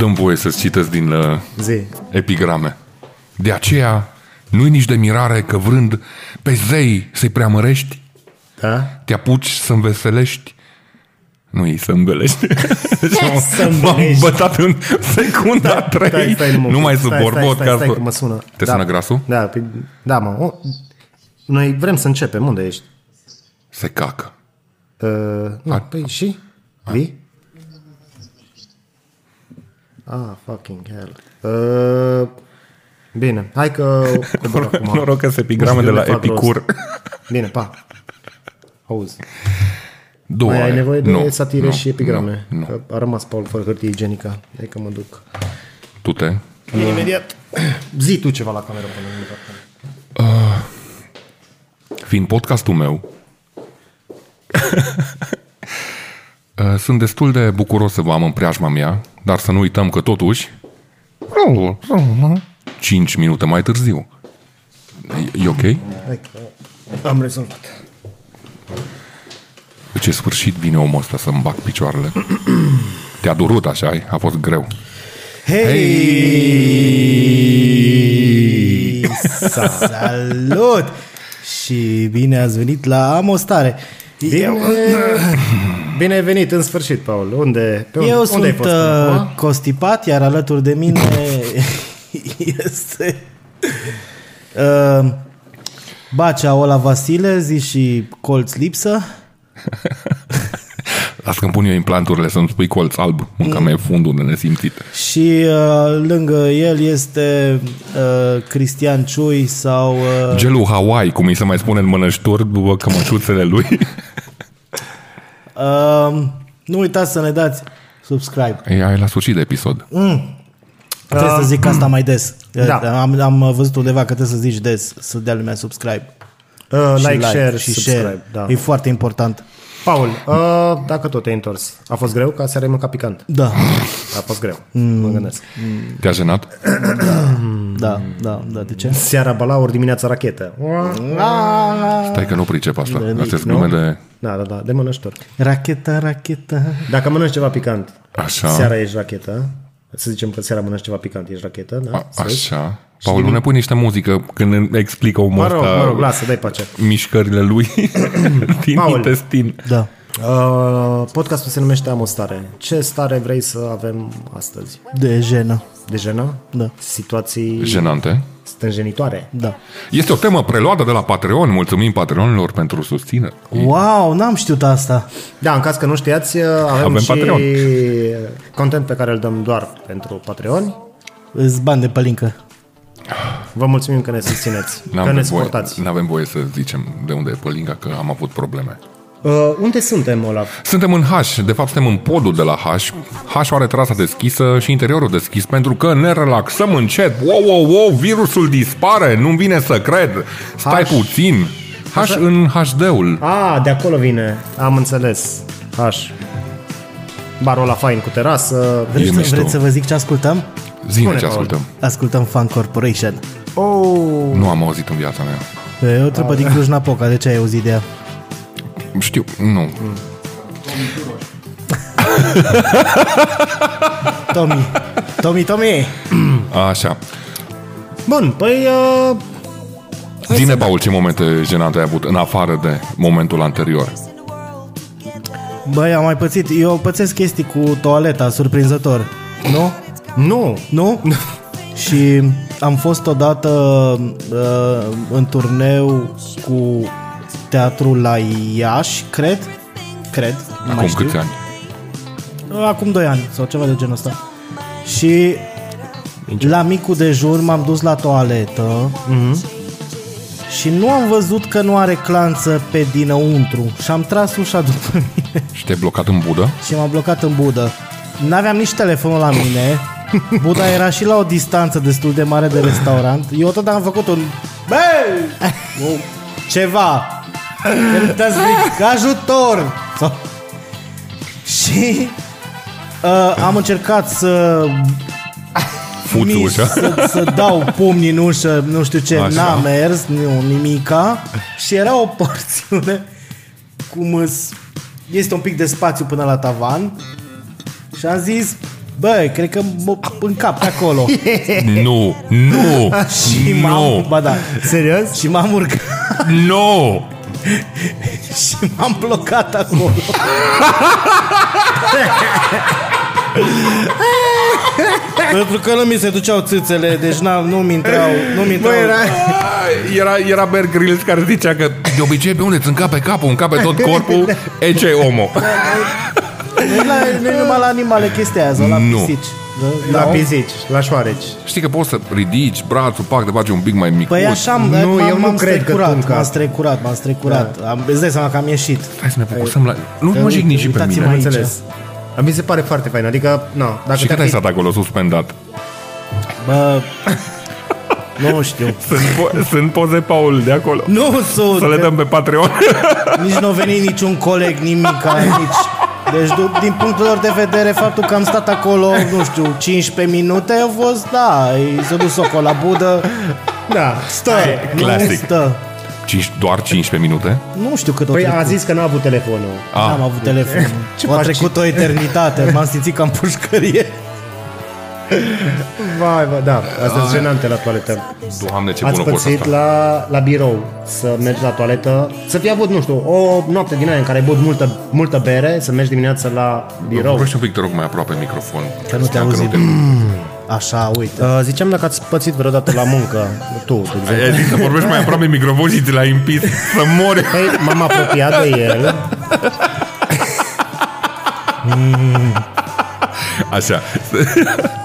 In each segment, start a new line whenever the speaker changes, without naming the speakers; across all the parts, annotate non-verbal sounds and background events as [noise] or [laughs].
Dăm voie să-ți citesc din uh,
Zi.
epigrame. De aceea, nu-i nici de mirare că vrând pe zei să-i preamărești,
Da?
te apuci să înveselești nu e să îmbelești. [laughs] Deci m-am-
Să
M-am
îmbelești.
bătat în secunda 3.
mă,
nu mai
stai,
suport
stai, stai,
podcastul.
stai, că mă sună.
Te
da.
sună grasul?
Da, pe, da, mă. O, noi vrem să începem. Unde ești?
Se cacă.
Uh, nu, păi și? Vii? Ah, fucking hell. Uh, bine, hai că [laughs] cobor acum.
Noroc că se epigrame
Nu
de
știu
la
de fac
Epicur.
rost. Bine, pa. Auzi.
Două
Mai ai
are.
nevoie de
Nu,
satire
nu,
și epigrame.
Nu, nu.
Că a rămas Paul fără hârtie igienică. Hai că mă duc.
Tu te?
Bine, imediat. Zi tu ceva la cameră până nu
Fiind podcastul meu, [laughs] uh, sunt destul de bucuros să vă am în preajma mea, dar să nu uităm că totuși 5 minute mai târziu. E, e ok?
Hai că am rezolvat.
Ce sfârșit vine omul ăsta să-mi bag picioarele. Te-a durut așa, ai? a fost greu.
Hei! Salut! Și bine ați venit la Amostare. Eu,
Bine ai venit în sfârșit, Paul. Unde, pe unde,
eu
unde ai
sunt
fost? până
uh,
acum?
constipat, iar alături de mine [laughs] este uh, Bacea Ola Vasile, zi și colț lipsă. [laughs]
Las că-mi pun eu implanturile să-mi spui colț alb, în mm. mea e fundul de nesimțit.
Și uh, lângă el este uh, Cristian Ciui sau uh,
Gelul Hawaii, cum îi se mai spune în mănășturi, după cămășuțele lui.
Uh, Nu uitați să ne dați subscribe.
Ei, ai la sfârșit de episod.
Trebuie să zic asta mai des.
Da.
Am, am văzut undeva că trebuie să zici des să dea lumea subscribe.
Uh,
Și
like, share,
și
subscribe.
share.
Da.
E foarte important.
Paul, uh, dacă tot te-ai întors, a fost greu? Că seara ai mâncat picant.
Da,
A fost greu, mm. mă gândesc.
Te-a jenat?
da, da, da, de ce?
Seara balauri, dimineața rachetă.
Stai că nu pricep asta.
nimic,
Astea sunt
nu?
nume de...
Da, da, da, de mănăștori.
Racheta, racheta.
Dacă mănânci ceva picant,
Așa.
seara ești rachetă. Să zicem că seara mănânci ceva picant, ești rachetă, da?
A, așa. Paul, nu ne pui niște muzică când ne explică omul
Mă rog,
ăsta
mă rog, lasă, dai pace.
mișcările lui [coughs] din
Paul.
intestin.
Da.
Uh, podcastul se numește Am o stare. Ce stare vrei să avem astăzi?
De jenă.
De jenă?
Da.
Situații
Jenante.
Stânjenitoare?
Da.
Este o temă preluată de la Patreon. Mulțumim Patreonilor pentru susținere.
Wow, n-am știut asta.
Da, în caz că nu știați, avem,
Avem
și
Patreon.
content pe care îl dăm doar pentru Patreon.
Îți bani de pălincă.
Vă mulțumim că ne susțineți, că ne
N-avem voie,
suportați.
n-avem voie să zicem de unde e pălinga, că am avut probleme.
Uh, unde suntem, Olaf?
Suntem în H, de fapt suntem în podul de la H. H are trasa deschisă și interiorul deschis pentru că ne relaxăm încet. Wow, wow, wow, virusul dispare, nu-mi vine să cred. Stai
H.
puțin. H în HD-ul.
Ah, de acolo vine. Am înțeles. H. Barul la fain cu terasă.
E
Vreți, să,
mișto.
vreți să vă zic ce ascultăm?
Zine
Spune,
ce
Paul.
ascultăm.
Ascultăm Fan Corporation.
Oh,
Nu am auzit în viața mea.
E o trupă din Cluj-Napoca, de ce ai auzit de ea?
Știu, nu.
Tommy. Tommy, Tommy!
Așa.
bun, păi... Uh,
Zine, Paul, ce momente jenante ai avut în afară de momentul anterior?
Băi, am mai pățit. Eu pățesc chestii cu toaleta, surprinzător. Nu?
nu.
Nu? Și am fost odată uh, în turneu cu teatrul la Iași, cred. Cred, nu mai
Acum
știu.
câți ani?
Acum 2 ani sau ceva de genul ăsta. Și la micul dejun m-am dus la toaletă și nu am văzut că nu are clanță pe dinăuntru și am tras ușa după [laughs] mine
Și te-ai blocat în budă?
și m-am blocat în budă. N-aveam nici telefonul la mine. [laughs] Buda era și la o distanță destul de mare de restaurant. Eu tot am făcut un... Băi! [laughs] Ceva! Când te zic, ajutor! Sau... Și uh, am încercat să
Fuți
mi-
ușa?
Să, să dau pumni în ușă, nu știu ce,
Așa.
n-a mers, nu, nimica. Și era o porțiune cum îs, este un pic de spațiu până la tavan. Și am zis, Bă, cred că mă încap pe acolo. [laughs]
Nu, nu,
și m-am,
nu,
ba da,
Serios?
și m-am urcat
nu. [laughs]
și m-am blocat acolo. [laughs] Pentru că nu mi se duceau țâțele, deci n-am, nu-mi intrau, nu-mi intrau.
Bă, era...
Era, era Bear Grylls care zicea că de obicei pe unde îți încape capul, încape tot [laughs] corpul, e ce omo.
Nu e la- nu e numai la animale chestia aia, sau la
Nu.
pisici.
La
Nu?
pisici, la șoareci.
Știi că poți să ridici brațul, pac, te faci un pic mai mic.
Păi așa, am,
Nu,
m-am,
eu nu
m-am
cred că
strecurat,
tu încapi.
m-am strecurat, m-am strecurat. Am, îți dai seama că am ieșit.
Hai să ne focusăm la... Nu mă jigni și pe
uitați-mă
mine.
aici.
Înțeles. Dar mi se pare foarte fain. Adică, nu, dacă
Și
te-ar
cât ai
fi-
stat acolo suspendat?
Bă, [laughs] nu știu.
Sunt, po- sunt poze Paul de acolo.
Nu sunt.
Să le dăm pe Patreon.
Nici nu a venit niciun coleg, nimic, nici... [laughs] Deci, du- din punctul lor de vedere, faptul că am stat acolo, nu știu, 15 minute, a fost, da, i s-a dus ocol la budă,
Da, stă.
nu
Classic.
stă.
Cinci, doar 15 minute?
Nu știu cât o
Păi
trecut.
a zis că n-a avut telefonul.
N-am avut telefon.
Ce
a
faci?
trecut o eternitate, m-am simțit ca în pușcărie.
Vai, vai, da, asta e jenante la toaletă.
Doamne, ce
Ați
bună fost
pățit
asta.
la, la birou să mergi la toaletă, să fi avut, nu știu, o noapte din aia în care ai băut multă, multă bere, să mergi dimineața la birou.
Vorbește un pic, te rog, mai aproape microfon.
Că nu te
Știam
auzi.
te-
Așa, uite.
Uh, ziceam dacă ați pățit vreodată la muncă, [laughs] tu, de exemplu.
Ai zis să vorbești mai aproape microfon și ți l-ai împins să mori.
Păi, m-am apropiat de el. [laughs]
Așa. [laughs]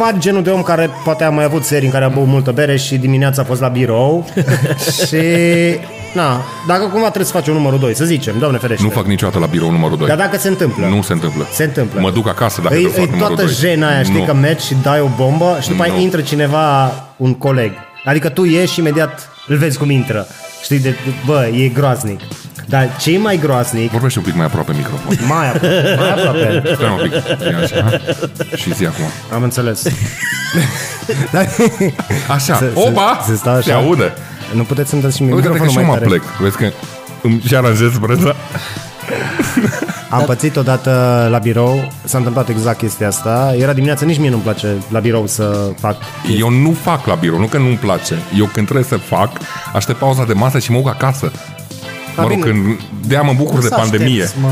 Tu pari genul de om care poate a mai avut serii în care a băut multă bere și dimineața a fost la birou [laughs] și... Na, dacă cumva trebuie să faci un numărul 2, să zicem, doamne ferește.
Nu fac niciodată la birou numărul 2.
Dar dacă se întâmplă.
Nu se întâmplă.
Se întâmplă.
Mă duc acasă dacă
E,
trebuie să
e
fac numărul
toată
2.
jena aia, știi,
nu.
că mergi și dai o bombă și după aia
Nu.
intră cineva, un coleg. Adică tu ieși și imediat îl vezi cum intră. Știi, de, bă, e groaznic. Dar ce e mai groaznic,
Vorbește un pic mai aproape microfon. [laughs]
mai, ap- mai aproape,
Stai un pic. Ia așa. ha? Și zi acum.
am înțeles. [laughs]
Așa.
Se- se-
Opa!
se stă așa?
Se aude.
Nu puteți să-mi dați și mie
Uite că
microfonul
și eu
mai
mă
tare.
plec. Vezi că îmi și aranjez brăza. [laughs]
Am pățit odată la birou, s-a întâmplat exact chestia asta. Era dimineața, nici mie nu-mi place la birou să fac
Eu nu fac la birou, nu că nu-mi place. Eu când trebuie să fac, aștept pauza de masă și mă duc acasă. Mă rog,
bine.
când de mă bucur de
Să
pandemie.
aștepți, mă.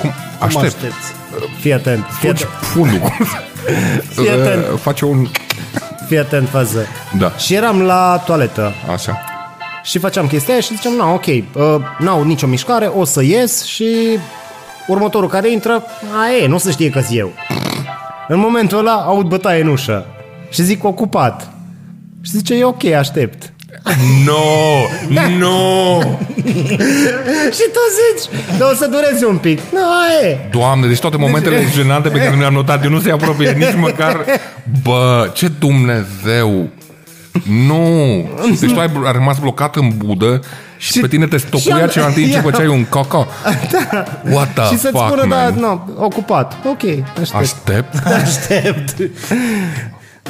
Cum?
Cum
Aștept.
aștepți?
Fii atent, fii
Fugi
atent,
fundul. [laughs]
Fii atent.
Uh, Face un...
fii atent fază.
Da,
Și eram la toaletă
așa.
și făceam chestia aia și ziceam, na, ok, uh, n-au nicio mișcare, o să ies și următorul care intră, a, e, nu o să știe că eu. În momentul ăla aud bătaie în ușă și zic ocupat. Și zice, e ok, aștept.
No! No!
și tu zici, dar o să dureze un pic. Nu, e.
Doamne, deci toate momentele [laughs] jenante pe care le-am notat, eu nu se apropie nici măcar... Bă, ce Dumnezeu! Nu! Deci tu ai, ai rămas blocat în budă și,
Și-
pe tine te
și
stocuia
am-
ceva în timp ce
ia. [laughs]
făceai un caca. What the
și să-ți
fuck,
spună, da,
man?
nu, ocupat. Ok, aștept.
Aștept? [laughs]
Aștept.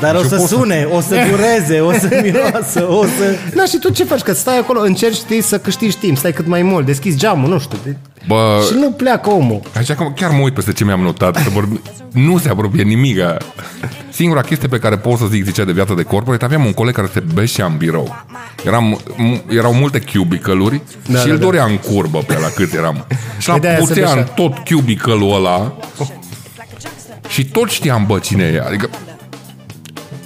Dar o
Și
să
pot să-
sune, o să dureze, o să [laughs] miroasă, o să...
Da, și tu ce faci? Că stai acolo, încerci știi, să câștigi timp, stai cât mai mult, deschizi geamul, nu știu. De...
Bă,
Și nu pleacă omul.
Așa că chiar mă uit peste ce mi-am notat să vorbi... Nu se apropie nimic Singura chestie pe care pot să zic Zicea de viață de corporate Aveam un coleg care se beșea în birou Eram, m- Erau multe cubicle-uri
Da,
Și
da,
îl
da.
dorea în curbă pe la cât eram Și la
Păi de-aia se
puțea în
beșea.
tot cubicle-ul ăla Și tot știam bă cine e Adică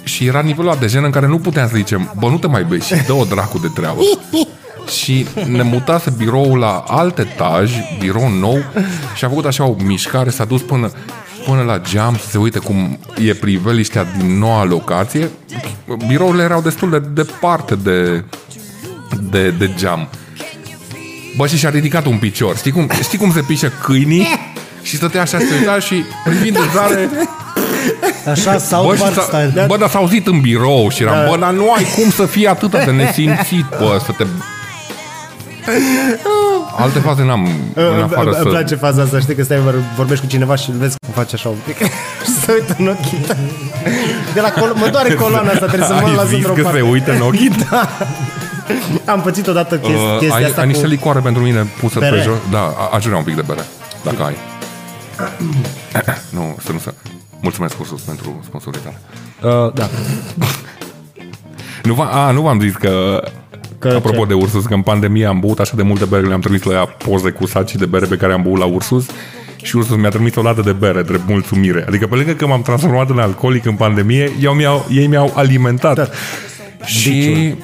și era nivelul ăla de jenă în care nu puteam să zicem Bă, nu te mai beși, dă o dracu de treabă [laughs] și ne mutase biroul la alt etaj, birou nou și a făcut așa o mișcare, s-a dus până, până la geam să se uite cum e priveliștea din noua locație. Birourile erau destul de departe de, de, de geam. Bă, și și-a ridicat un picior. Știi cum, știi cum se pișe câinii? [laughs] Și stătea așa, se uita și privind în zare [laughs]
Așa,
Bă,
South
și
Park
s-a,
style.
bă, dar s-a auzit în birou și eram, bă, dar nu ai cum să fii atât de nesimțit, bă, să te... Alte faze n-am în afară
Îmi
să...
place faza asta, știi că stai, vor- vorbești cu cineva și îl vezi cum face așa un pic [laughs] și se uită în ochii tăi. De la colo- mă doare coloana asta, trebuie să mă
Ai
las
zis
într-o
că se
parte.
uită în ochii? [laughs]
Am pățit odată chesti-
Uh,
chestia
ai,
asta
ai niște
cu...
licoare pentru mine pusă
Bere?
pe jos? Da, a- aș vrea un pic de bere, dacă ai. [coughs] nu, să nu se... Mulțumesc, Ursus, pentru sponsorizare.
Uh, da.
Nu, v- a, nu v-am zis că,
Că
că apropo
ce?
de Ursus, că în pandemie am băut așa de multe bere, le-am trimis la ea poze cu saci de bere pe care am băut la Ursus și Ursus mi-a trimis o lată de bere, drept mulțumire. Adică pe lângă că m-am transformat în alcoolic în pandemie, eu mi-au, ei mi-au alimentat.
Da.
Și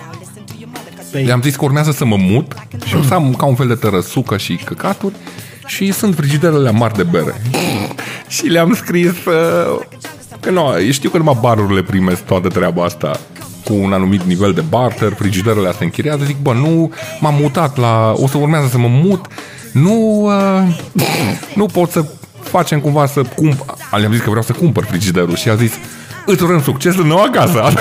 le-am zis că urmează să mă mut și o să am ca un fel de tărăsucă și căcaturi și sunt frigiderele mari de bere. și le-am scris uh, că nu, știu că numai barurile primesc toată treaba asta cu un anumit nivel de barter, frigiderele astea închiriate, zic, bă, nu m-am mutat la, o să urmează să mă mut, nu, uh, nu pot să facem cumva să cumpăr, le-am zis că vreau să cumpăr frigiderul și a zis, îți urăm succes în noua casă. [laughs]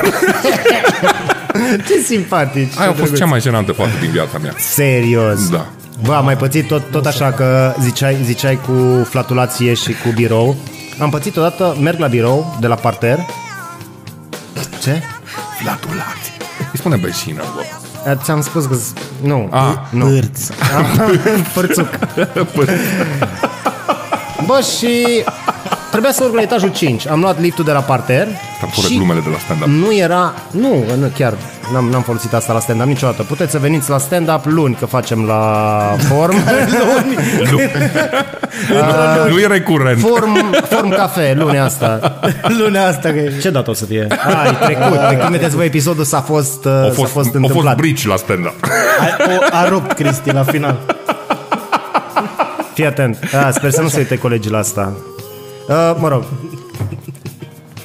Ce simpatici.
Aia a
ce
fost
drăguț.
cea mai jenantă fată din viața mea.
Serios.
Da.
Bă, am mai pățit tot, tot așa că ziceai, ziceai cu flatulație și cu birou. Am pățit odată, merg la birou, de la parter. Ce?
Flatulați. Îi spune beșină, bă.
Eh, Ți-am spus că... z- Nu.
Ah,
nu.
Pârți. [laughs]
Părțuc. Bă, și trebuia să urc la etajul 5. Am luat liftul de la parter.
Am fără
și
glumele de la stand-up.
nu era... Nu, nu chiar n-am, n-am folosit asta la stand-up niciodată. Puteți să veniți la stand-up luni, că facem la form. [laughs] luni.
Nu, [laughs] nu e recurent.
Form, form cafe, luni asta. [laughs]
Luna asta că
Ce dată o să fie? Ai trecut. De când vedeți voi episodul s-a fost, uh,
Au
s-a
fost,
fost
au fost
întâmplat.
brici la stand-up.
a, o, a rupt Cristi la final.
Fii atent. A, sper să nu se uite colegii la asta. Uh, mă rog.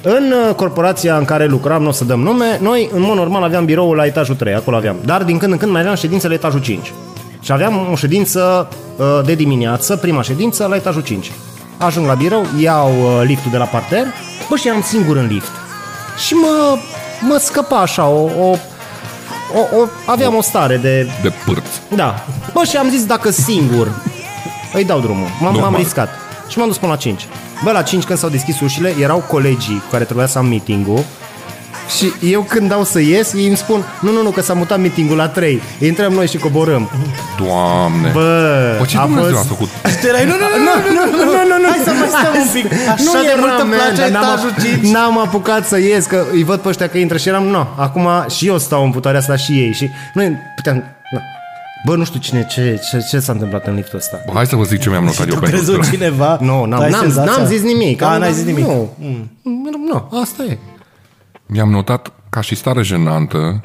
În uh, corporația în care lucram, nu o să dăm nume, noi în mod normal aveam biroul la etajul 3, acolo aveam. Dar din când în când mai aveam ședințe la etajul 5. Și aveam o ședință uh, de dimineață, prima ședință, la etajul 5. Ajung la birou, iau uh, liftul de la parter, bă, și eram singur în lift. Și mă, mă scăpa așa, o, o, o, o aveam o stare de
De pârți.
da. Bă, și am zis dacă singur îi dau drumul. M-am, m-am
Normal.
riscat. Și m-am dus până la 5. Bă, la 5 când s-au deschis ușile, erau colegii cu care trebuia să am meeting-ul și eu când dau să ies, ei îmi spun Nu, nu, nu, că s-a mutat meeting-ul la 3 Intrăm noi și coborâm
Doamne.
Bă,
Bă, ce
a
Dumnezeu
fost-
a făcut?
Erai, nu, nu, nu, nu, [laughs] nu, nu, nu, nu, hai să mai stăm un pic. [laughs] Așa de mult îmi
man,
place
dar n-am,
etajul
ap-
5.
n-am apucat să ies Că îi văd pe ăștia că intră și eram Nu, acum și eu stau în putoarea asta și ei Și noi puteam na. Bă, nu știu cine, ce, ce, ce s-a întâmplat în liftul ăsta
Bă, hai să vă zic ce mi-am notat eu
Tu
pentru
crezi
ăsta.
cineva?
Nu, n-am,
Ai
n-am,
senzația?
n-am zis nimic.
A,
Am-
n-ai zis nimic.
Nu, nu, nu, asta e.
Mi-am notat ca și stare jenantă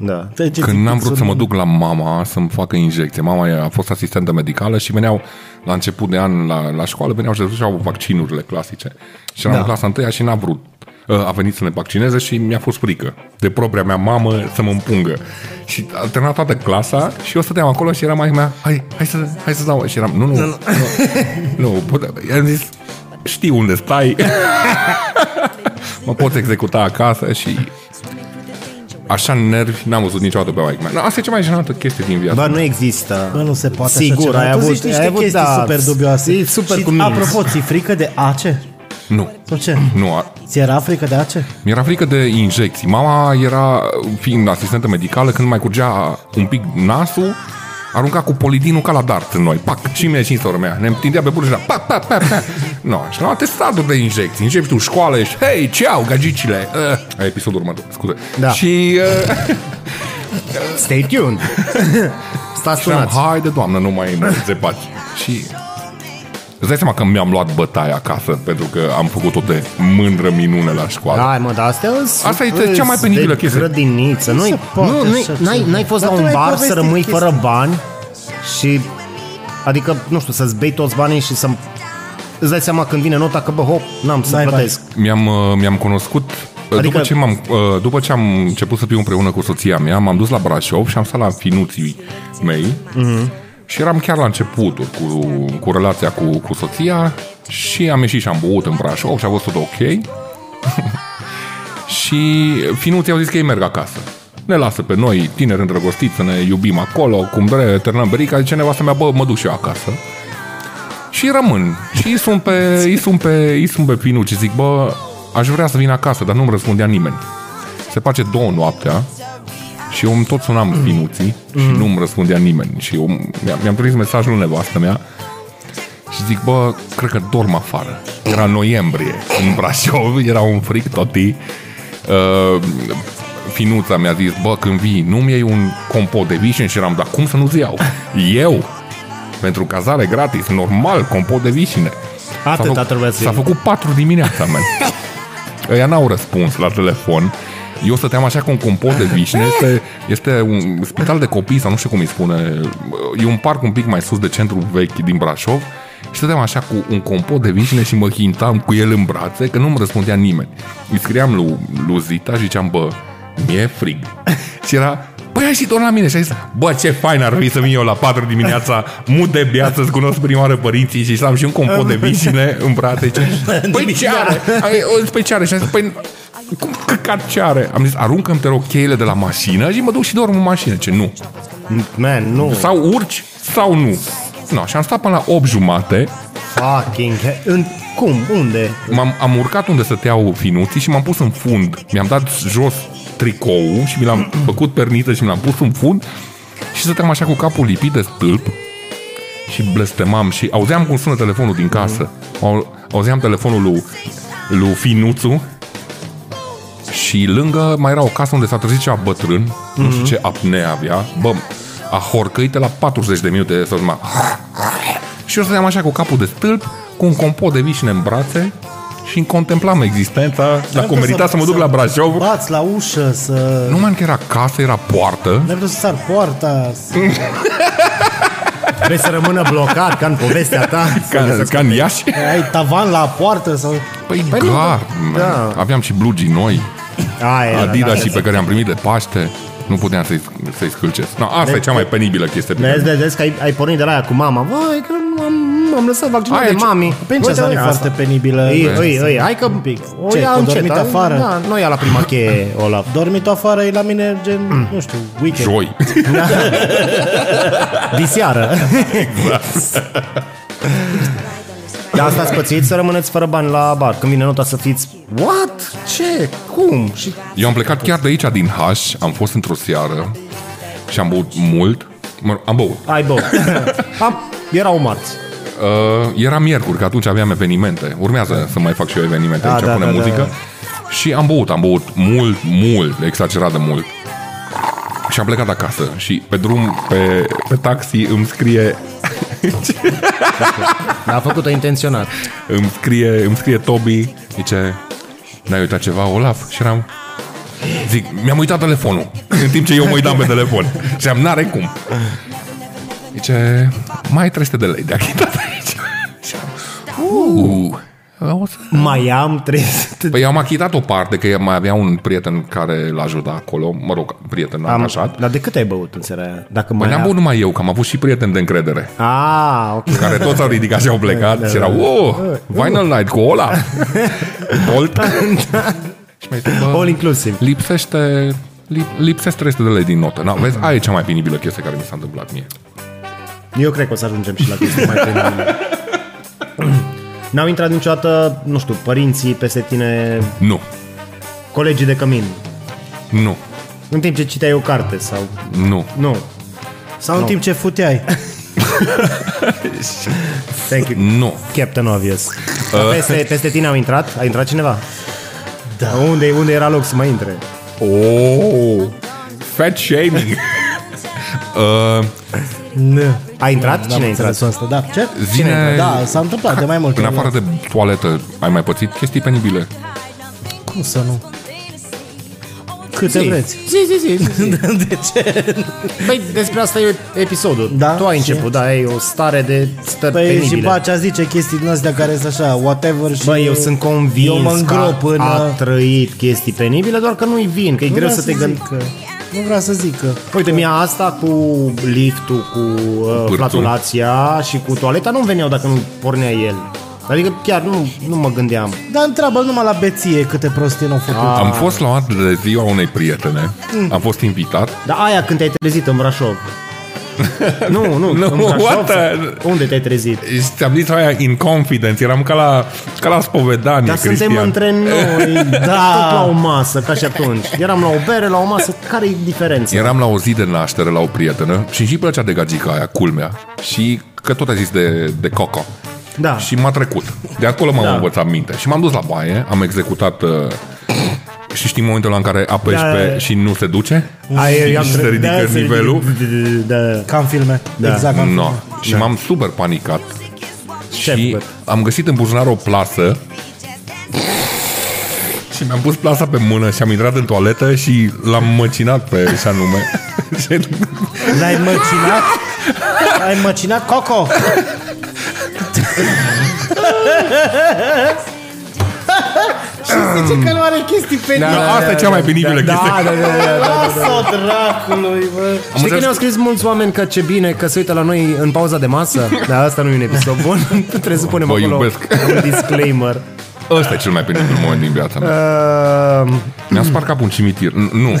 Da.
Treceți
când n-am vrut
pixul.
să mă duc la mama să-mi facă injecție. Mama a fost asistentă medicală și veneau la început de an la, la școală, veneau și duceau vaccinurile clasice. Și eram
Da.
în clasa întâia și n-a vrut. A venit să ne vaccineze și mi-a fost frică de propria mea mamă să mă împungă. Și a terminat toată clasa și eu stăteam acolo și era mai mea, hai, hai să, hai să dau. Și eram, nu, nu, nu, nu, nu [laughs] pute- i-am zis, știi unde stai, [laughs] mă poți executa acasă și așa nervi n-am văzut niciodată pe maică mea. Asta e cea mai jenantă chestie din viață.
Bă, nu există.
Bă, nu se poate așa
Sigur,
ceva.
ai
tu
avut,
zici niște
ai avut,
chestii
da,
super dubioase.
E super
și,
cu minți.
Apropo, ți frică de ace?
Nu,
Sau ce?
nu, a-
Ți era frică de ace?
Mi-era frică de injecții. Mama era, fiind asistentă medicală, când mai curgea un pic nasul, arunca cu polidinul ca la dart în noi. Pac, și mine și în mea. Ne întindea pe bură și era pac, pac, pac, pac. No, și la atestatul de injecții. Începi tu școală, ești, hei, ce au, gagicile? Uh, episodul următor, scuze.
Da.
Și uh,
Stay tuned. [laughs] Stați
și eram,
sunați.
haide, doamnă, nu mai mă zepați. Și îți dai seama că mi-am luat bătaia acasă pentru că am făcut o de mândră minune la școală.
Hai mă, dar astea îs-
Asta e
îs
cea mai penibilă
de
chestie.
grădiniță. Nu,
se poate
nu, nu,
așa
n-ai,
ceva.
n-ai fost
Dar
la
tu
un
ai
bar să
povestit
rămâi
chestia.
fără bani și adică, nu știu, să-ți bei toți banii și să îți dai seama când vine nota că, bă, hop, n-am să
N-ai bani.
plătesc.
Mi-am, uh, mi-am cunoscut adică...
Adică-
după, ce m-am, uh, după ce am început să fiu împreună cu soția mea, m-am dus la Brașov și am stat la finuții mei
Mhm.
Și eram chiar la începuturi cu, cu relația cu, cu soția și am ieșit și am băut în Brașov și a fost tot ok. [laughs] și finuții au zis că ei merg acasă. Ne lasă pe noi, tineri îndrăgostiți, să ne iubim acolo, cum bre, ternăm berica, zice nevastă mea, bă, mă duc și eu acasă. Și rămân. Și îi sun pe, îi sun pe, îi sun pe Pinu și zic, bă, aș vrea să vin acasă, dar nu-mi răspundea nimeni. Se face două noaptea și eu îmi tot sunam Pinuții și nu-mi răspundea nimeni. Și eu mi-am, mi-am trimis mesajul nevastă mea și Și zic, bă, cred că dorm afară. Era noiembrie în Brașov, [laughs] era un fric toti. Uh, finuța mi-a zis, bă, când vii, nu-mi iei un compot de vișine? Și eram, dar cum să nu-ți iau? [laughs] Eu, pentru cazare gratis, normal, compot de vișine.
Atâta
S-a făcut-
trebuia să
S-a
iei.
făcut 4 dimineața, man. [laughs] Ăia n-au răspuns la telefon. Eu stăteam așa cu un compot de vișine. Este, este un spital de copii, sau nu știu cum îi spune. E un parc un pic mai sus de centru vechi din Brașov. Și stăteam așa cu un compot de vișine și mă hintam cu el în brațe, că nu-mi răspundea nimeni. Îi scriam lui, lui Zita și ziceam, bă, mi-e frig. [laughs] și era, Păi hai și tu la mine și a zis, bă, ce fain ar fi să vin eu la 4 dimineața, mut de beat, să-ți cunosc prima oară părinții și să am și un compot de vișine în brațe. Ce? [laughs] Păi ce are? Ai, o, Păi ce are? Și a zis, păi cum căcat ce are? Am zis, aruncă-mi te rog cheile de la mașină și mă duc și dorm în mașină. Ce, nu.
Man, nu.
Sau urci sau nu. No, și am stat până la 8 jumate,
Fucking he- în, Cum? Unde?
m-am, am urcat unde stăteau finuții și m-am pus în fund. Mi-am dat jos tricoul și mi l-am făcut perniță și mi l-am pus în fund și stăteam așa cu capul lipit de stâlp și blestemam și auzeam cum sună telefonul din casă. Au, auzeam telefonul lui, lui Finuțu și lângă mai era o casă unde s-a trezit ceva bătrân, nu știu ce apnea avea, bă, a horcăit la 40 de minute să mă... Și eu stăteam așa cu capul de stâlp, cu un compot de vișine în brațe și îmi contemplam existența, dacă o merita să mă duc la Brașov.
Bați la ușă, să...
Nu mai că era casă, era poartă.
N-ai putut să sar poarta, să... [laughs]
Vrei să rămână blocat ca în povestea ta?
Ca, ca în Iași.
ai tavan la poartă sau...
Păi, păi gar, man.
da.
Aveam și blugii noi,
Aia era,
Adidas
da.
și pe care am primit de Paște. Nu puteam să-i, să-i scâlcesc. No, asta e cea mai penibilă chestie. pe care-
Vezi, vezi că ai, ai pornit de la aia cu mama. Vai, că am, am lăsat vaccinul
Aia
de
e ce-
mami.
Princesa
Uite,
e
asta.
foarte penibilă.
Ei, ei, ei, hai că
pic.
o
Ce,
ia
că
încet.
dormit
da?
afară?
Da, nu ia la prima [laughs] cheie, Olaf.
Dormit afară e la mine gen, nu știu, weekend.
Joi. [laughs]
Diseară. [laughs] Dar asta ați pățit să rămâneți fără bani la bar. Când vine nota să fiți What? Ce? Cum? Și
Eu am plecat chiar de aici, din H, am fost într-o seară și am băut mult. Mă, am băut.
ai băut. Am, erau marți.
Uh, era miercuri, că atunci aveam evenimente. Urmează să mai fac și eu evenimente,
Da,
aici
da,
punem
da,
muzică. Și am băut, am băut mult, mult, exagerat de mult. Și am plecat acasă și pe drum, pe, pe taxi îmi scrie [laughs]
Dar a făcut-o intenționat.
îmi scrie, îmi scrie Toby, zice, n-ai uitat ceva, Olaf? Și eram, zic, mi-am uitat telefonul, în timp ce eu mă uitam pe telefon. Și am, n-are cum. Zice, mai ai 300 de lei de achitat aici. [laughs] Și am, uh, o să... [laughs]
Mai am 300
Păi eu am achitat o parte, că mai avea un prieten care l-a ajutat acolo, mă rog, prieten
am,
angajat.
Dar de cât ai băut în seara aia? Dacă
Păi
mai
n-am
a-
băut numai eu, că am avut și prieteni de încredere,
Ah, ok.
care toți au ridicat și au plecat și erau, oh, Vinyl Night cu Olaf, [laughs] Bolt. Și mi-a zis, bă,
All inclusive.
lipsește, lip, lipsesc 300 de lei din notă. Na, vezi, aia e cea mai penibilă chestie care mi s-a întâmplat mie.
Eu cred că o să ajungem și la chestii mai penibile. N-au intrat niciodată, nu știu, părinții peste tine,
Nu,
colegii de cămin,
nu,
în timp ce citeai o carte sau...
nu.
Nu.
Sau în timp ce futeai. [laughs]
Thank you.
Nu.
Captain Obvious. Dar Peste, peste tine au intrat? A intrat cineva? Da. Unde, unde era loc să mai intre?
Oh, fat shaming. [laughs] uh,
Nu.
A intrat? Cine a intrat?
înțeles asta, da. Ce?
Zine-
Da, s-a întâmplat de mai multe
în
ori.
afară de toaletă, ai mai pățit chestii penibile?
Cum să nu? Câte
Zi.
vreți.
Zi, zi, zi. zi. [laughs]
De ce?
Păi despre asta e episodul.
Da,
Tu ai
și-
început, da, ai o stare de stări
Păi și
penibile.
Bacea zice chestii din astea care sunt așa, whatever și...
Bă, eu sunt convins
Eu mă
că
îngrop în...
a trăit chestii penibile, doar că nu-i vin, că e
Nu
greu
vreau
să te gândești.
zică. Nu vreau să zic că...
Uite, mie asta cu liftul, cu uh,
pârțul.
flatulația și cu toaleta nu veneau dacă nu pornea el. Adică chiar nu, nu mă gândeam.
Dar întreabă numai la beție câte prostii n-au făcut.
Ah.
Am fost la o de ziua unei prietene, am fost invitat.
Dar aia când te-ai trezit în Brașov. Nu, [laughs] nu,
Nu,
în Brașov.
what the-
sau- Unde te-ai trezit?
Și Ți-am zis aia in confidence, eram ca la, ca la spovedanie,
Dar
Cristian.
suntem între noi, [laughs]
Da.
tot la o masă, ca și atunci. Eram la o bere, la o masă, care e diferența?
Eram la o zi de naștere la o prietenă și și plăcea de gagica aia, culmea. Și că tot a zis de, de Coco.
Da.
Și m-a trecut. De acolo m-am
Da.
învățat minte. Și m-am dus la baie, am executat... Uh, și știi momentul ăla în care apeși
Da.
pe și nu se duce?
Aia, eu am
și se
tre-
ridică
da, se
nivelul?
ridică- Da.
Ca în filme.
Da.
Exact ca în
No.
filme.
Și m-am super panicat.
Ce ai
și
făcut?
am găsit în buzunar o plasă și mi-am pus plasa pe mână și am intrat în toaletă și l-am măcinat pe și anume. [laughs] Și-
L-ai măcinat? Ai măcinat Coco? [laughs] [laughs] Și zice că nu are chestii pe
Da, asta e cea mai penibilă
da,
chestie.
Da, da, da, da.
Lasă dracului, bă.
Știi că
înțeles.
ne-au scris mulți oameni că ce bine că se uită la noi în pauza de masă? [laughs] Da, asta nu e un episod bun. [laughs] Trebuie să punem
Vă
acolo
iubesc.
un disclaimer.
Ăsta e cel mai penibil moment din viața mea.
Uh,
Mi-am spart capul un cimitir. N- Nu. [laughs]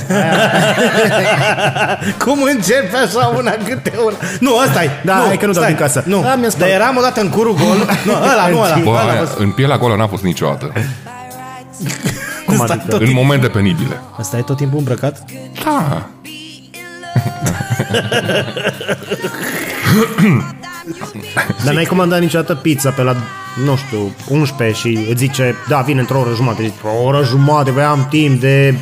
Cum începe așa una câte una? Nu, ăsta e.
Da, hai că nu dau din casă.
Nu,
Da, mi-a
dar eram odată în curul gol. Nu, ăla, nu ăla.
Bă,
ăla a
aia,
fost.
în pielea acolo n-a fost niciodată. [laughs]
cum
Ăsta
adică?
tot
În momente penibile.
Ăsta e tot timpul îmbrăcat?
Da. [laughs]
Dar n-ai comandat niciodată pizza pe la, nu știu, 11 și îți zice, da, vine într-o oră jumătate. Zici, o oră jumătate, băi, am timp de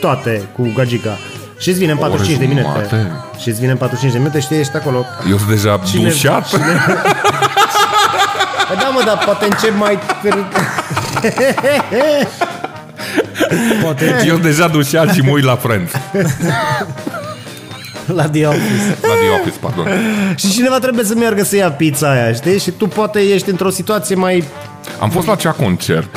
toate cu gagica. Și îți vine în
oră
45 de minute.
jumate?
Și îți vine în 45 de minute și ești acolo.
Eu sunt deja dușat.
Păi da, mă, dar poate încep mai...
Poate
Eu sunt deja dușat și mă uit la Friends. [laughs] [laughs]
la The Office.
La The Office, pardon.
și cineva trebuie să meargă să ia pizza aia, știi? Și tu poate ești într-o situație mai...
Am fost la acea concert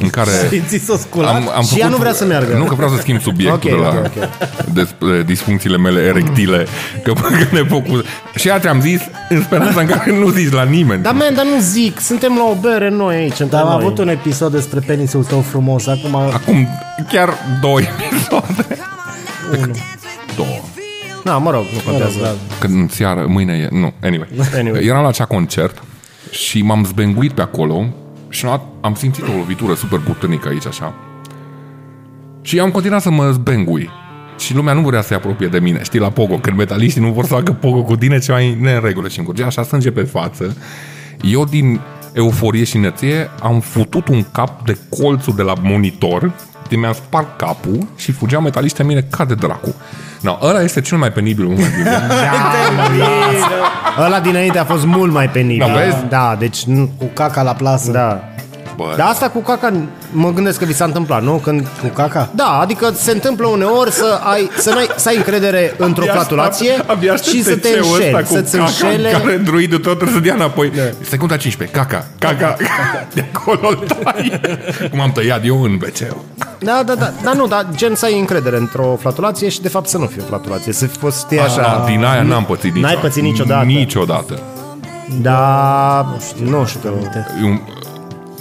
în care [laughs]
Simți s-o sculat?
am, am
Și ea nu vrea să meargă.
Nu că vreau să schimb subiectul
Ok,
de la
ok, ok.
despre disfuncțiile mele erectile. Că, că [laughs] ne focus. Și aia ți-am zis în speranța în care nu zici la nimeni.
Da, man, dar nu zic, suntem la o bere noi aici, între
Dar am
noi.
avut un episod despre penisul tău frumos. Acum
Acum chiar două episoade.
unul.
Două.
Da, mă rog, nu contează.
Da.
Când în seară, mâine e... Nu, anyway.
Anyway.
Eram la acea concert și m-am zbenguit pe acolo și am, am simțit o lovitură super puternică aici, așa. Și am continuat să mă zbengui. Și lumea nu vrea să se apropie de mine. Știi, la pogo, când metaliștii nu vor să facă pogo cu tine, ceva e neregulă și încurgea așa sânge pe față. Eu, din euforie și năție, am futut un cap de colțul de la monitor, de mi-am spart capul și fugeau metaliștii mine ca de dracu. No, ăla este cel mai penibil moment din viața.
Ăla dinainte a fost mult mai penibil.
Da, vezi?
Da, deci nu...
Cu caca la plasă.
Da.
Bă,
Dar asta cu caca, mă gândesc că vi s-a întâmplat, nu? Când
Cu caca?
Da, adică se întâmplă uneori să ai, să, n-ai, să ai încredere într-o
Abia
flatulație
aștept- abia aștept
și să te
TC-ul ăsta
înșeli,
cu
să-ți
caca,
înșele.
Care druidul tot trebuie să dea înapoi. Da. Secunda 15, caca, caca, [laughs] de acolo îl tai. Cum am tăiat eu în wc
Da, da, da, dar nu, dar gen să ai încredere într-o flatulație și de fapt să nu fie o flatulație, să fi fost știi, așa.
Așa. Din aia n-am pățit niciodată.
N-ai pățit niciodată.
Niciodată.
Da, nu știu.
E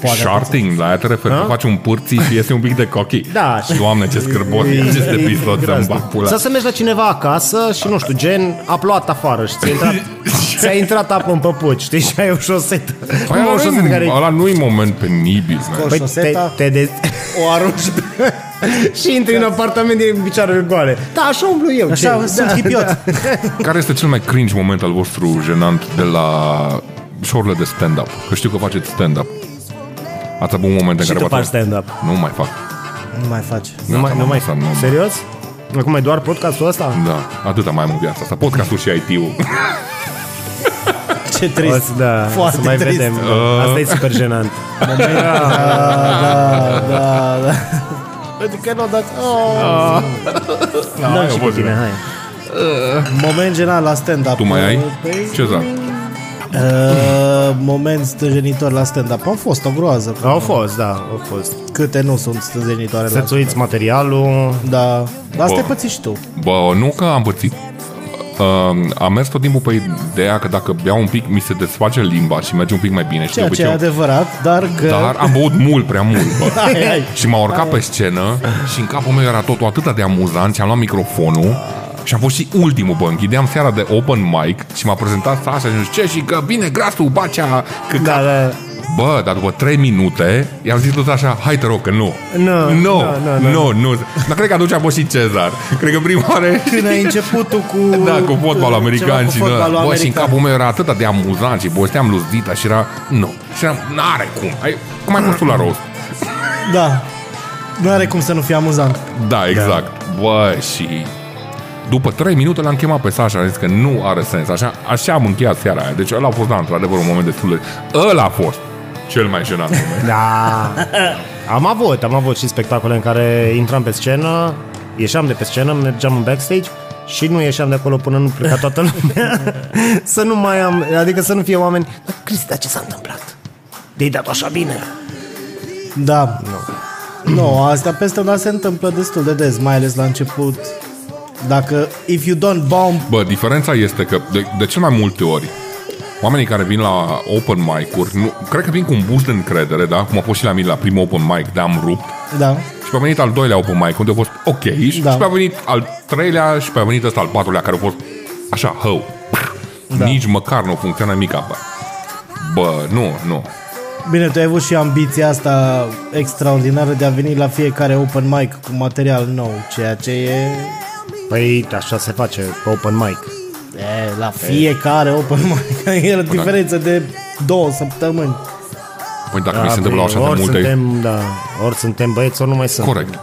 un, Sharting, la aia te referi, că faci un pârții și iese un pic de cochi.
Da.
Doamne, ce scârbos e acest episod să-mi
groaznic.
bag pula.
Sau să mergi la cineva acasă și nu știu, gen a plouat afară și ți-a intrat, [laughs] ți-a intrat apă în păpuci, știi, și ai o șosetă.
Păi
o
ăla
șosetă care
nu-i, ăla nu-i moment penibil, man.
Păi te,
șoseta,
te de...
o arunci pe... [laughs]
și intri în apartament din picioarele goale. Da, așa umblu eu.
Așa,
ce?
sunt
da,
hipiot. [laughs]
Care este cel mai cringe moment al vostru jenant de la show-urile de stand-up? Că știu că faceți stand-up. Ați avut un moment în
Și
care
tu
v-ați-
faci stand-up.
Nu mai fac.
Nu mai faci.
Nu mai, nu mai
Asta nu-
Serios? Acum e doar podcastul ăsta?
Da, atâta mai am în viața asta. Podcastul și IT-ul.
Ce trist.
O să, da,
Foarte
să mai
trist.
vedem. Asta e super jenant.
Da, da, da. Pentru că nu dați... Oh.
Da, și cu tine, hai.
Moment general la stand-up.
Tu mai ai?
Păi,
Ce za?
Uh, moment stânjenitor la stand-up. Au fost o groază.
Au fost, da, au fost.
Câte nu sunt stânjenitoare la
Să-ți uiți materialul.
Da. Dar asta
Bă.
te păți și tu.
Bă, nu că am pățit. Uh, am mers tot timpul pe ideea că dacă beau un pic, mi se desface limba și merge un pic mai bine. Și de
Ceea ce e
obicei,
adevărat, dar că...
dar am băut mult, prea mult, bă. [laughs]
Hai, hai.
Și m-a urcat pe scenă și în capul meu era totul atât de amuzant și am luat microfonul și am fost și ultimul, bă, închideam seara de open mic și m-a prezentat Sasha și zice, ce și că vine grasul, bacea, că
Da, da.
Bă, dar după 3 minute i-am zis tot așa, hai te rog că nu.
Nu,
nu,
nu, nu,
nu, nu. Dar cred că atunci a fost și Cezar. Cred că prima oară... [laughs]
Când ai început tu cu... [laughs]
Da, cu fotbal american
ceva cu
și
fotbalul
da. Bă, și în
american.
capul meu era atât de amuzant și povesteam lui Zdita și era, nu. Și eram, n-are cum. Ai, cum ai fost tu la roast?
Da. Nu are cum să nu fie amuzant.
Da, exact. Bă, și după 3 minute l-am chemat pe Sasha, am zis că nu are sens. Așa, așa am încheiat seara aia. Deci ăla a fost, da, într-adevăr, un moment destul de... Ăla a fost cel mai jenant moment.
Da. Am avut, am avut și spectacole în care intram pe scenă, ieșeam de pe scenă, mergeam în backstage și nu ieșeam de acolo până nu pleca toată lumea. [laughs] să nu mai am, adică să nu fie oameni, "Dar, Cristi, dar ce s-a întâmplat? De-ai dat așa bine?
Da. Nu. Nu, asta peste una se întâmplă destul de des, mai ales la început. Dacă, if you don't bomb,
Bă, diferența este că de, de cel mai multe ori Oamenii care vin la open mic-uri nu, Cred că vin cu un boost de încredere da? Cum a fost și la mine la primul open mic De am rupt
da,
Și pe a venit al doilea open mic Unde a fost ok Și
Da.
pe a venit al treilea Și pe a venit ăsta al patrulea Care a fost așa, hău
Da.
Nici măcar nu funcționa nimic bă. Bă, nu, nu
Bine, tu ai avut și ambiția asta extraordinară de a veni la fiecare open mic cu material nou, ceea ce e,
Păi așa se face pe open mic.
e la fiecare open mic. [laughs] E o diferență de două săptămăni.
Păi dacă mi
Da,
se întâmplă
păi,
așa de
ori
multe
Suntem, da, ori suntem băieți, ori nu mai sunt.
Corect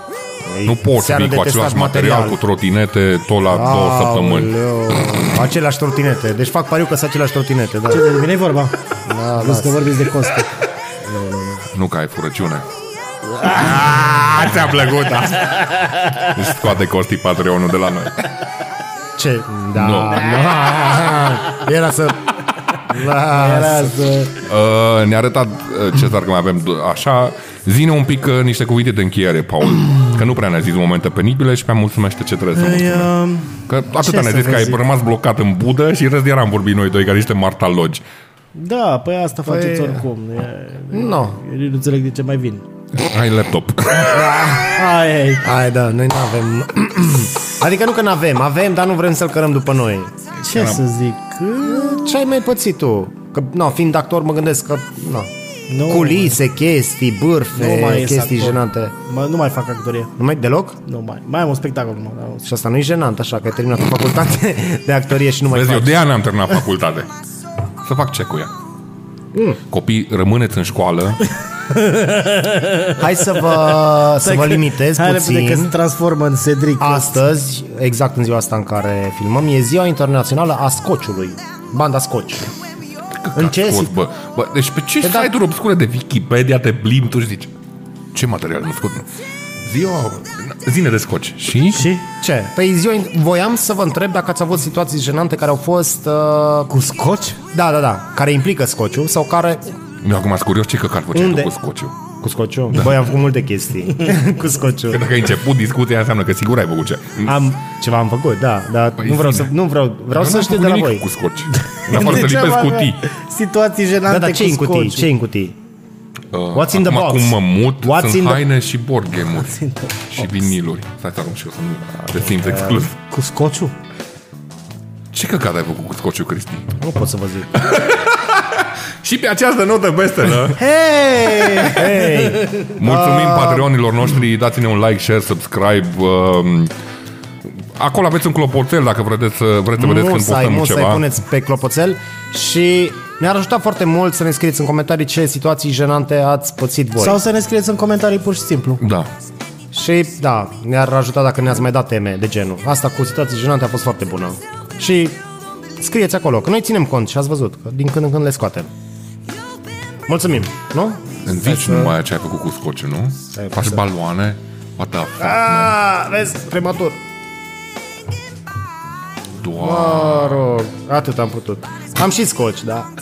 Ei,
Nu poți să
seară
vii
de
cu
testat
același material, cu trotinete tot la două săptămâni. [laughs]
Aoleu, Aceleași trotinete. Deci fac pariu că sunt aceleași trotinete, da.
Ce de mine e vorba?
Da,
Plus că vorbiți de coste. [laughs]
Nu că ai furăciune. Ah, ți-a plăcut asta. Își scoate Costi Patreonul de la noi.
Ce? Da.
Nu.
nu. [laughs] Era să... Da.
Era să...
Uh, ne-a arătat uh, Cezar că mai avem d- așa. Zine un pic uh, niște cuvinte de încheiere, Paul. Că nu prea ne-a zis momente penibile și pe mulțumește ce trebuie să
Păi,
mulțumesc.
uh,
Că atâta
ce
ne-a
să
zis că
vă
ai
zic?
rămas blocat în budă și rest iar am vorbit noi doi ca niște martalogi.
Da, păi asta faceți oricum. E,
Nu.
eu nu înțeleg de ce mai vin.
Ai laptop.
Hai, hai.
Hai, da, noi nu avem... [clears throat] Adică nu că nu avem, avem, dar nu vrem să-l cărăm după noi.
Ce să zic?
Ce ai mai pățit tu? Că, no, fiind actor, mă gândesc că, no,
Nu,
culise, chestii, bârfe,
Nu mai ies
chestii
actor.
jenante.
Mă, nu mai fac actorie.
Nu mai deloc?
Nu mai. Mai am un spectacol nu. Dar
Și asta nu e jenant, așa, că ai terminat o facultate [laughs] de actorie și nu mai
Vezi, eu
faci.
de aia n-am terminat facultate. Să fac ce cu ea.
Mm.
Copii, rămâneți în școală. [laughs]
Hai să vă, să vă limitez
Hai repede că se
puțin.
transformă în Cedric.
Astăzi, exact în ziua asta în care filmăm, e ziua internațională a scociului. Banda scoci. În ce?
Scot, bă, bă, deci pe ce
Păi da.
site-uri obscure de Wikipedia te blimbi tu și zici ce material nu scot? Ziua, zine de scoci. Și?
Și?
Ce? Păi ziua, voiam să vă întreb dacă ați avut situații jenante care au fost... Uh,
Cu scoci?
da, da, da, care implică scociul sau care...
Eu acum sunt curios ce căcat făceai tu
Unde?
cu scociul.
Cu scociul? Da. Băi, am făcut multe chestii [laughs] cu scociul.
Că dacă ai început discuția înseamnă că sigur ai făcut ce.
Am, ceva am făcut, da, dar
Păi
nu vreau să,
zine.
nu vreau, vreau
Eu
să
n-am
știu
făcut
de la
nimic
voi.
cu scoci. [laughs] În afară să
Degeaba
lipesc
avea
cutii.
Situații jenante
Da, dar ce
cu
în cutii?
scoci.
ce în cutii?
Uh,
What's in the
acum,
box?
Acum mă mut,
What's
sunt
in the-
haine și board [laughs] game-uri. și viniluri. Stai să arunc și eu să nu te simți exclus.
Cu scociul?
Ce căcat ai făcut cu scociul, Cristi?
Nu pot să vă zic.
Și pe această notă vestelă [laughs]
Hei!
Hey,
Mulțumim patreonilor noștri, dați-ne un like, share, subscribe. um, Acolo aveți un clopoțel dacă vreți să, vreți să vedeți când
musai,
postăm
musai,
ceva.
puneți pe clopoțel și ne-ar ajuta foarte mult să ne scrieți în comentarii ce situații jenante ați pățit voi.
Sau să ne scrieți în comentarii pur și simplu.
Da.
Și da, ne-ar ajuta dacă ne-ați mai dat teme de genul. Asta cu situații jenante a fost foarte bună. Și scrieți acolo, că noi ținem cont și ați văzut, că din când în când le scoatem. Mulțumim, nu?
Îmi zici numai ce ai făcut cu scociul, nu?
Stai,
Faci
să-
baloane? What the fuck, man?
Ah, vezi, prematur.
Doamne.
Mă rog, atât am putut. Am și scoci, da.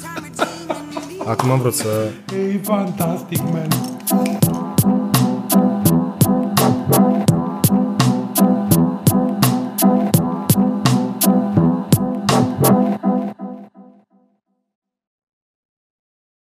Acum am vrut să...
E fantastic, man.